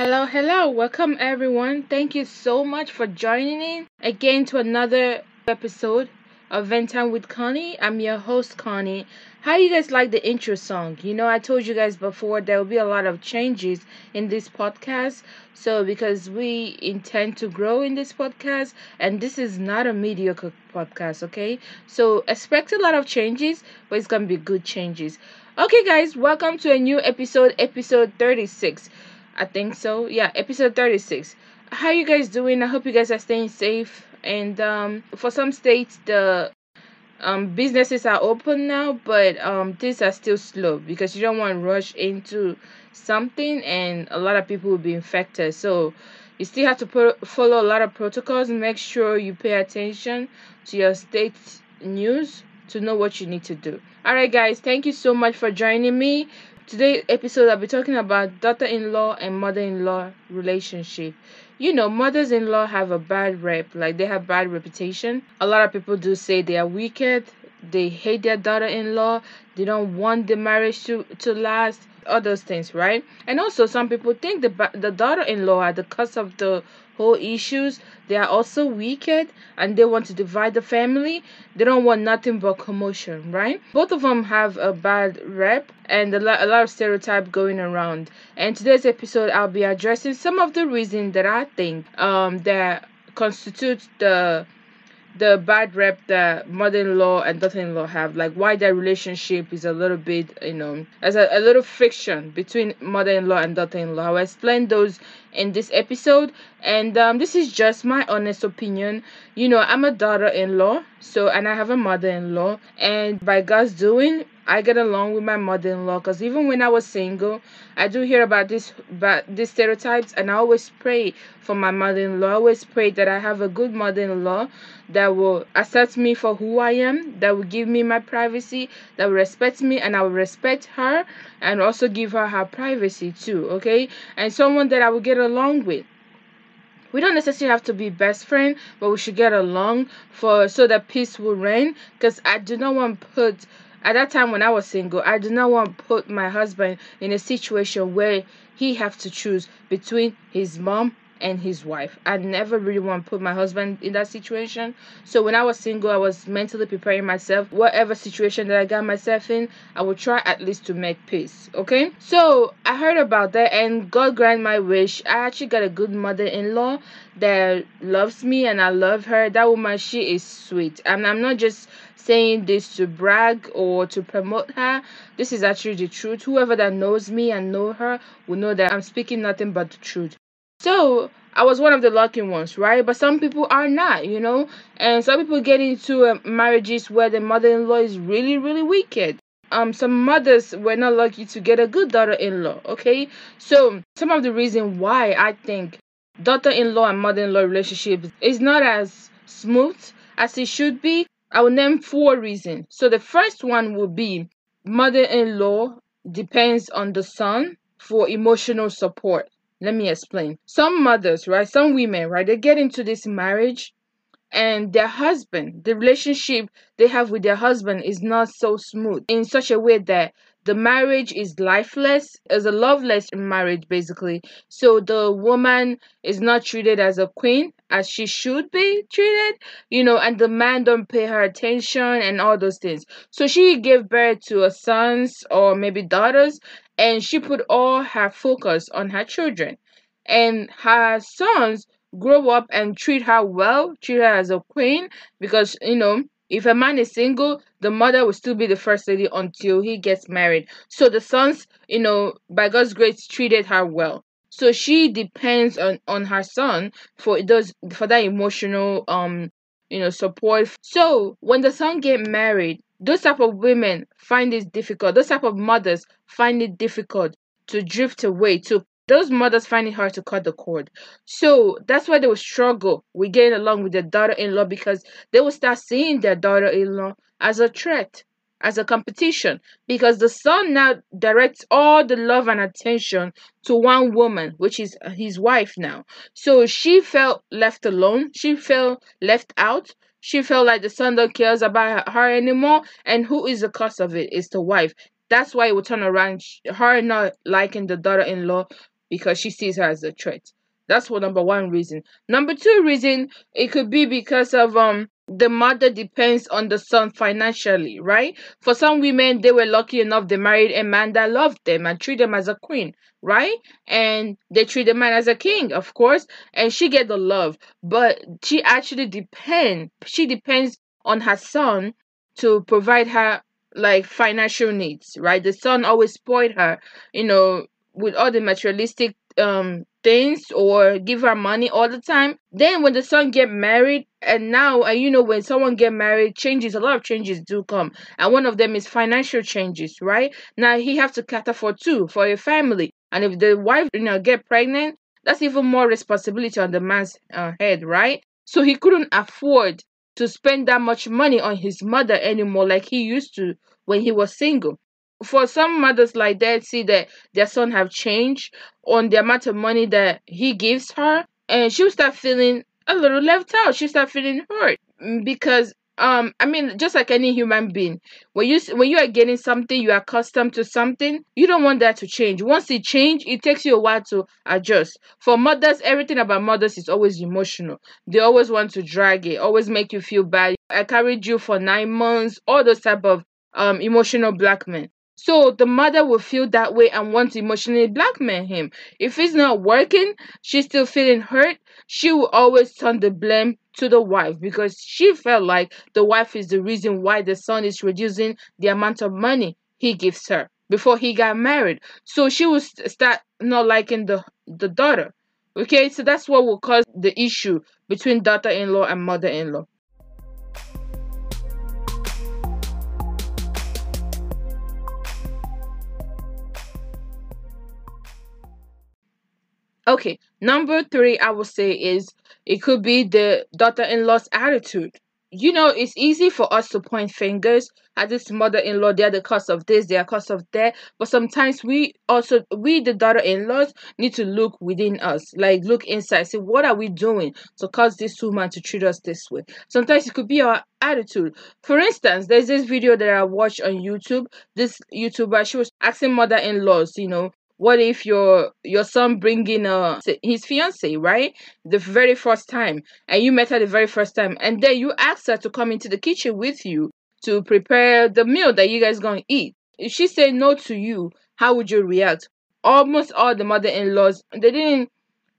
Hello, hello, welcome everyone. Thank you so much for joining in again to another episode of Vent Time with Connie. I'm your host, Connie. How you guys like the intro song? You know, I told you guys before there will be a lot of changes in this podcast. So, because we intend to grow in this podcast, and this is not a mediocre podcast, okay? So, expect a lot of changes, but it's gonna be good changes. Okay, guys, welcome to a new episode, episode 36. I think so. Yeah, episode 36. How you guys doing? I hope you guys are staying safe. And um, for some states, the um, businesses are open now, but um, things are still slow because you don't want to rush into something, and a lot of people will be infected. So you still have to put, follow a lot of protocols and make sure you pay attention to your state news to know what you need to do. All right, guys, thank you so much for joining me. Today's episode, I'll be talking about daughter-in-law and mother-in-law relationship. You know, mothers-in-law have a bad rep, like they have bad reputation. A lot of people do say they are wicked. They hate their daughter-in-law. They don't want the marriage to to last. All those things, right? And also, some people think the the daughter-in-law are the cause of the whole issues. They are also wicked and they want to divide the family. They don't want nothing but commotion, right? Both of them have a bad rep and a lot, a lot of stereotype going around. And today's episode, I'll be addressing some of the reasons that I think um, that constitute the the bad rep that mother-in-law and daughter-in-law have like why their relationship is a little bit you know as a, a little friction between mother-in-law and daughter-in-law. I'll explain those in this episode and um, this is just my honest opinion you know i'm a daughter-in-law so and i have a mother-in-law and by god's doing I get along with my mother-in-law because even when I was single, I do hear about this about these stereotypes, and I always pray for my mother-in-law. I always pray that I have a good mother-in-law that will accept me for who I am, that will give me my privacy, that will respect me, and I will respect her, and also give her her privacy too. Okay, and someone that I will get along with. We don't necessarily have to be best friend but we should get along for so that peace will reign. Because i do not want put at that time when I was single, I did not want put my husband in a situation where he have to choose between his mom and his wife. I never really want to put my husband in that situation. So when I was single, I was mentally preparing myself. Whatever situation that I got myself in, I would try at least to make peace. Okay? So I heard about that and God grant my wish. I actually got a good mother-in-law that loves me and I love her. That woman, she is sweet. And I'm not just saying this to brag or to promote her. This is actually the truth. Whoever that knows me and know her will know that I'm speaking nothing but the truth. So I was one of the lucky ones, right? But some people are not, you know, and some people get into uh, marriages where the mother-in-law is really, really wicked. Um, some mothers were not lucky to get a good daughter-in-law. Okay, so some of the reason why I think daughter-in-law and mother-in-law relationship is not as smooth as it should be. I will name four reasons. So the first one will be mother-in-law depends on the son for emotional support let me explain. Some mothers, right, some women, right, they get into this marriage and their husband, the relationship they have with their husband is not so smooth in such a way that the marriage is lifeless, is a loveless marriage basically. So the woman is not treated as a queen as she should be treated, you know, and the man don't pay her attention and all those things. So she gave birth to a sons or maybe daughters and she put all her focus on her children. And her sons grow up and treat her well, treat her as a queen, because you know, if a man is single, the mother will still be the first lady until he gets married. So the sons, you know, by God's grace, treated her well. So she depends on on her son for those for that emotional um you know support. So when the son get married, those type of women find it difficult those type of mothers find it difficult to drift away to those mothers find it hard to cut the cord. So that's why they will struggle with getting along with their daughter in law because they will start seeing their daughter in law as a threat as a competition because the son now directs all the love and attention to one woman, which is uh, his wife now. So she felt left alone. She felt left out. She felt like the son don't cares about her anymore. And who is the cause of it? Is the wife. That's why it will turn around. Her not liking the daughter-in-law because she sees her as a threat. That's for number one reason. Number two reason, it could be because of um the mother depends on the son financially, right? For some women, they were lucky enough they married a man that loved them and treat them as a queen, right? And they treat the man as a king, of course, and she get the love. But she actually depend she depends on her son to provide her like financial needs, right? The son always spoiled her, you know, with all the materialistic um things or give her money all the time. Then when the son get married and now and you know when someone get married changes a lot of changes do come. And one of them is financial changes right? Now he have to cater for two for a family. And if the wife you know get pregnant that's even more responsibility on the man's uh, head right? So he couldn't afford to spend that much money on his mother anymore like he used to when he was single for some mothers like that see that their son have changed on the amount of money that he gives her and she'll start feeling a little left out. She'll start feeling hurt mm, because um i mean just like any human being when you when you are getting something you are accustomed to something you don't want that to change. Once it change it takes you a while to adjust. For mothers everything about mothers is always emotional. They always want to drag it always make you feel bad. I carried you for nine months all those type of um emotional blackmail so the mother will feel that way and want to emotionally blackmail him. If it's not working, she's still feeling hurt, she will always turn the blame to the wife because she felt like the wife is the reason why the son is reducing the amount of money he gives her before he got married. So she will start not liking the the daughter. Okay, so that's what will cause the issue between daughter-in-law and mother-in-law. Okay, number three, I would say is it could be the daughter-in-law's attitude. You know, it's easy for us to point fingers at this mother-in-law. They're the cause of this, they're the cause of that. But sometimes we also, we the daughter-in-laws, need to look within us, like look inside, say what are we doing to cause this woman to treat us this way. Sometimes it could be our attitude. For instance, there's this video that I watched on YouTube. This YouTuber, she was asking mother-in-laws, you know, what if your your son bringing uh his fiance right? The very first time and you met her the very first time and then you ask her to come into the kitchen with you to prepare the meal that you guys gonna eat. If she say no to you how would you react? Almost all the mother-in-laws they didn't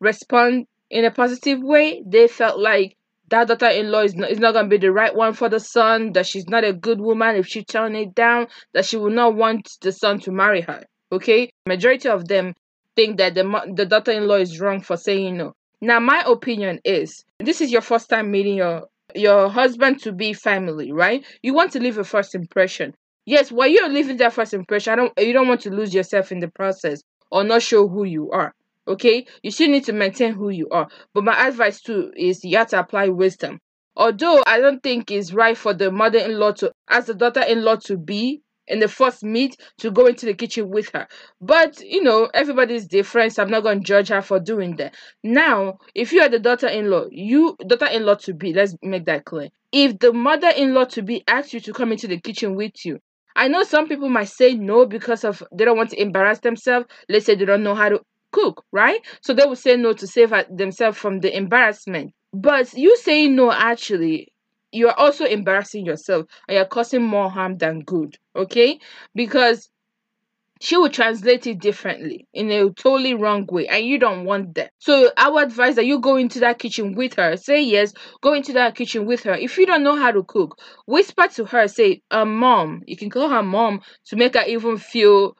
respond in a positive way. They felt like that daughter-in-law is not, is not going to be the right one for the son that she's not a good woman if she turn it down that she will not want the son to marry her okay majority of them think that the the daughter-in-law is wrong for saying no. Now my opinion is this is your first time meeting your your husband to be family right? You want to leave a first impression. Yes while you're leaving that first impression i don't you don't want to lose yourself in the process or not show who you are okay? You still need to maintain who you are. But my advice too is you have to apply wisdom. Although i don't think it's right for the mother-in-law to ask the daughter-in-law to be in the first meet to go into the kitchen with her. But you know, everybody's different, so I'm not gonna judge her for doing that. Now, if you are the daughter-in-law, you daughter-in-law to be, let's make that clear. If the mother-in-law to be asks you to come into the kitchen with you, I know some people might say no because of they don't want to embarrass themselves. Let's say they don't know how to cook, right? So they will say no to save themselves from the embarrassment. But you saying no actually you are also embarrassing yourself and you're causing more harm than good okay? Because she will translate it differently in a totally wrong way and you don't want that. So i would advise that you go into that kitchen with her say yes go into that kitchen with her. If you don't know how to cook whisper to her say um mom you can call her mom to make her even feel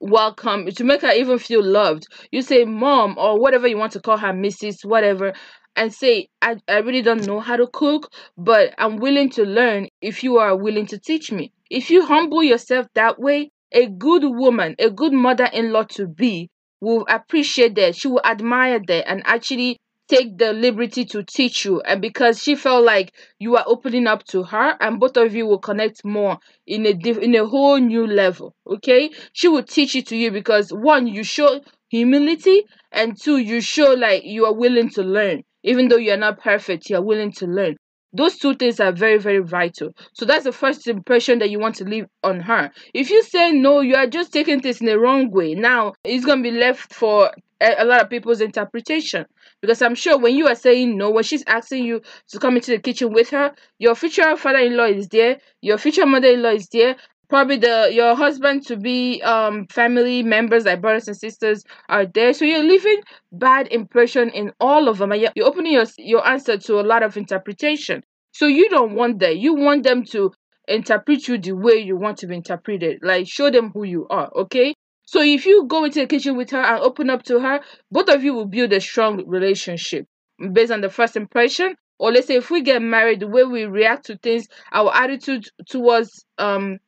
welcome to make her even feel loved. You say mom or whatever you want to call her mrs whatever and say I, I really don't know how to cook but i'm willing to learn if you are willing to teach me. If you humble yourself that way a good woman a good mother-in-law to be will appreciate that. She will admire that and actually take the liberty to teach you. And because she felt like you are opening up to her and both of you will connect more in a diff- in a whole new level okay? She will teach it to you because one you show humility and two you show like you are willing to learn even though you're not perfect you're willing to learn. Those two things are very very vital. So that's the first impression that you want to leave on her. If you say no you are just taking this in the wrong way. Now it's going to be left for a, lot of people's interpretation. Because i'm sure when you are saying no when she's asking you to come into the kitchen with her your future father-in-law is there your future mother-in-law is there probably the your husband to be um family members like brothers and sisters are there. So you're leaving bad impression in all of them and you're, opening your your answer to a lot of interpretation. So you don't want that. You want them to interpret you the way you want to be interpreted like show them who you are okay? So if you go into the kitchen with her and open up to her both of you will build a strong relationship based on the first impression. Or let's say if we get married the way we react to things our attitude towards um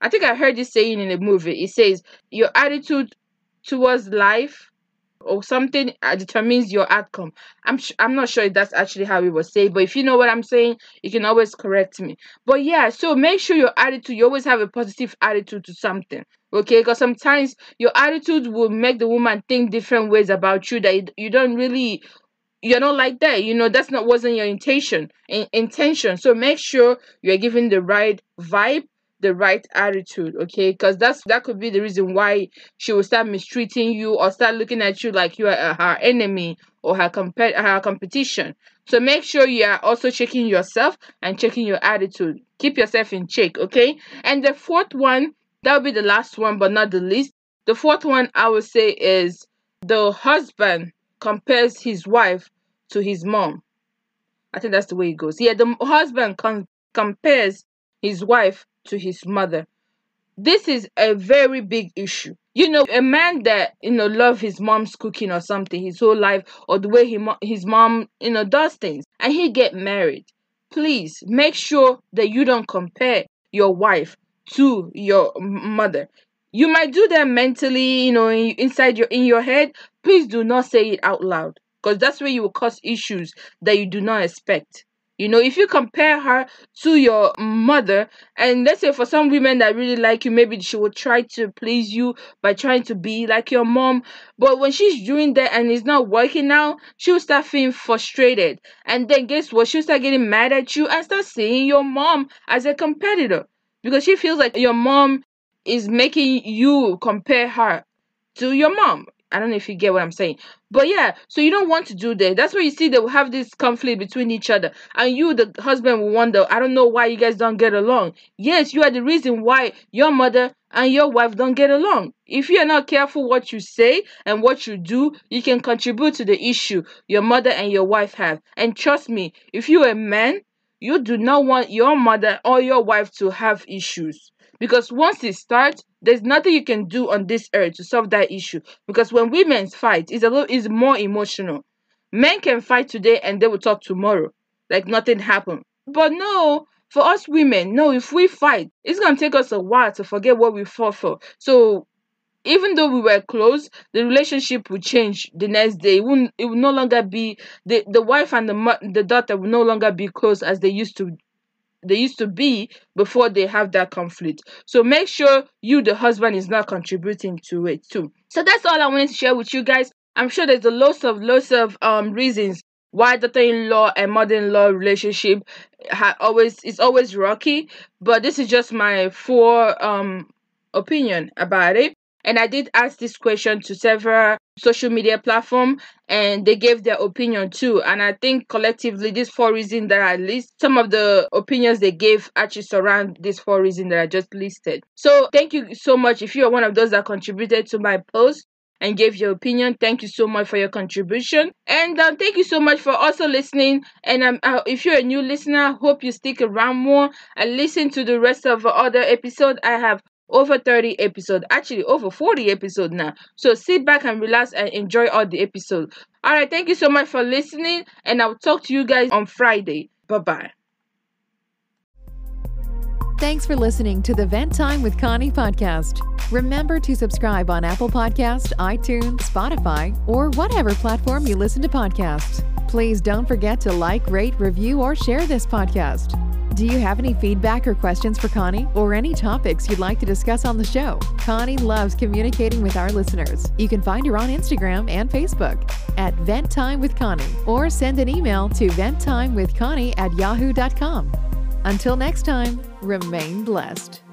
I think I heard this saying in a movie. It says your attitude towards life or something uh, determines your outcome. I'm I'm not sure if that's actually how it was said, but if you know what I'm saying, you can always correct me. But yeah, so make sure your attitude you always have a positive attitude to something. Okay, because sometimes your attitude will make the woman think different ways about you that you, you don't really you're not like that you know that's not wasn't your intention in, intention so make sure you're giving the right vibe the right attitude okay? Because that's that could be the reason why she will start mistreating you or start looking at you like you are uh, her enemy or her compet her competition. So make sure you are also checking yourself and checking your attitude. Keep yourself in check okay? And the fourth one that'll be the last one but not the least. The fourth one i would say is the husband compares his wife to his mom. I think that's the way it goes. Yeah the husband com- compares his wife to his mother. This is a very big issue. You know, a man that you know love his mom's cooking or something his whole life, or the way he his mom you know does things, and he get married. Please make sure that you don't compare your wife to your mother. You might do that mentally, you know, inside your in your head. Please do not say it out loud, because that's where you will cause issues that you do not expect. You know, if you compare her to your mother, and let's say for some women that really like you, maybe she will try to please you by trying to be like your mom. But when she's doing that and it's not working now, she'll start feeling frustrated. And then guess what? She'll start getting mad at you and start seeing your mom as a competitor because she feels like your mom is making you compare her to your mom. I don't know if you get what I'm saying. But yeah, so you don't want to do that. That's where you see they will have this conflict between each other. And you, the husband, will wonder, I don't know why you guys don't get along. Yes, you are the reason why your mother and your wife don't get along. If you are not careful what you say and what you do, you can contribute to the issue your mother and your wife have. And trust me, if you're a man, you do not want your mother or your wife to have issues. Because once it starts, there's nothing you can do on this earth to solve that issue. Because when women fight, it's a little is more emotional. Men can fight today and they will talk tomorrow, like nothing happened. But no, for us women, no, if we fight, it's gonna take us a while to forget what we fought for. So even though we were close, the relationship will change the next day. It will it will no longer be the the wife and the the daughter will no longer be close as they used to they used to be before they have that conflict. So make sure you, the husband, is not contributing to it too. So that's all I wanted to share with you guys. I'm sure there's a lots of lots of um reasons why daughter-in-law and mother-in-law relationship ha- always is always rocky, but this is just my four um opinion about it. And I did ask this question to several social media platform and they gave their opinion too. And I think collectively these four reasons that I list, some of the opinions they gave actually surround these four reasons that I just listed. So thank you so much if you're one of those that contributed to my post and gave your opinion. Thank you so much for your contribution. And um, thank you so much for also listening. And um, uh, if you're a new listener, hope you stick around more and listen to the rest of the other episode I have over 30 episodes actually over 40 episodes now so sit back and relax and enjoy all the episodes all right thank you so much for listening and i'll talk to you guys on friday bye bye Thanks for listening to the Vent Time with Connie podcast. Remember to subscribe on Apple Podcast, iTunes, Spotify, or whatever platform you listen to podcasts. Please don't forget to like, rate, review, or share this podcast. Do you have any feedback or questions for Connie or any topics you'd like to discuss on the show? Connie loves communicating with our listeners. You can find her on Instagram and Facebook at Vent Time with Connie or send an email to venttimewithconnie at yahoo.com. Until next time, remain blessed.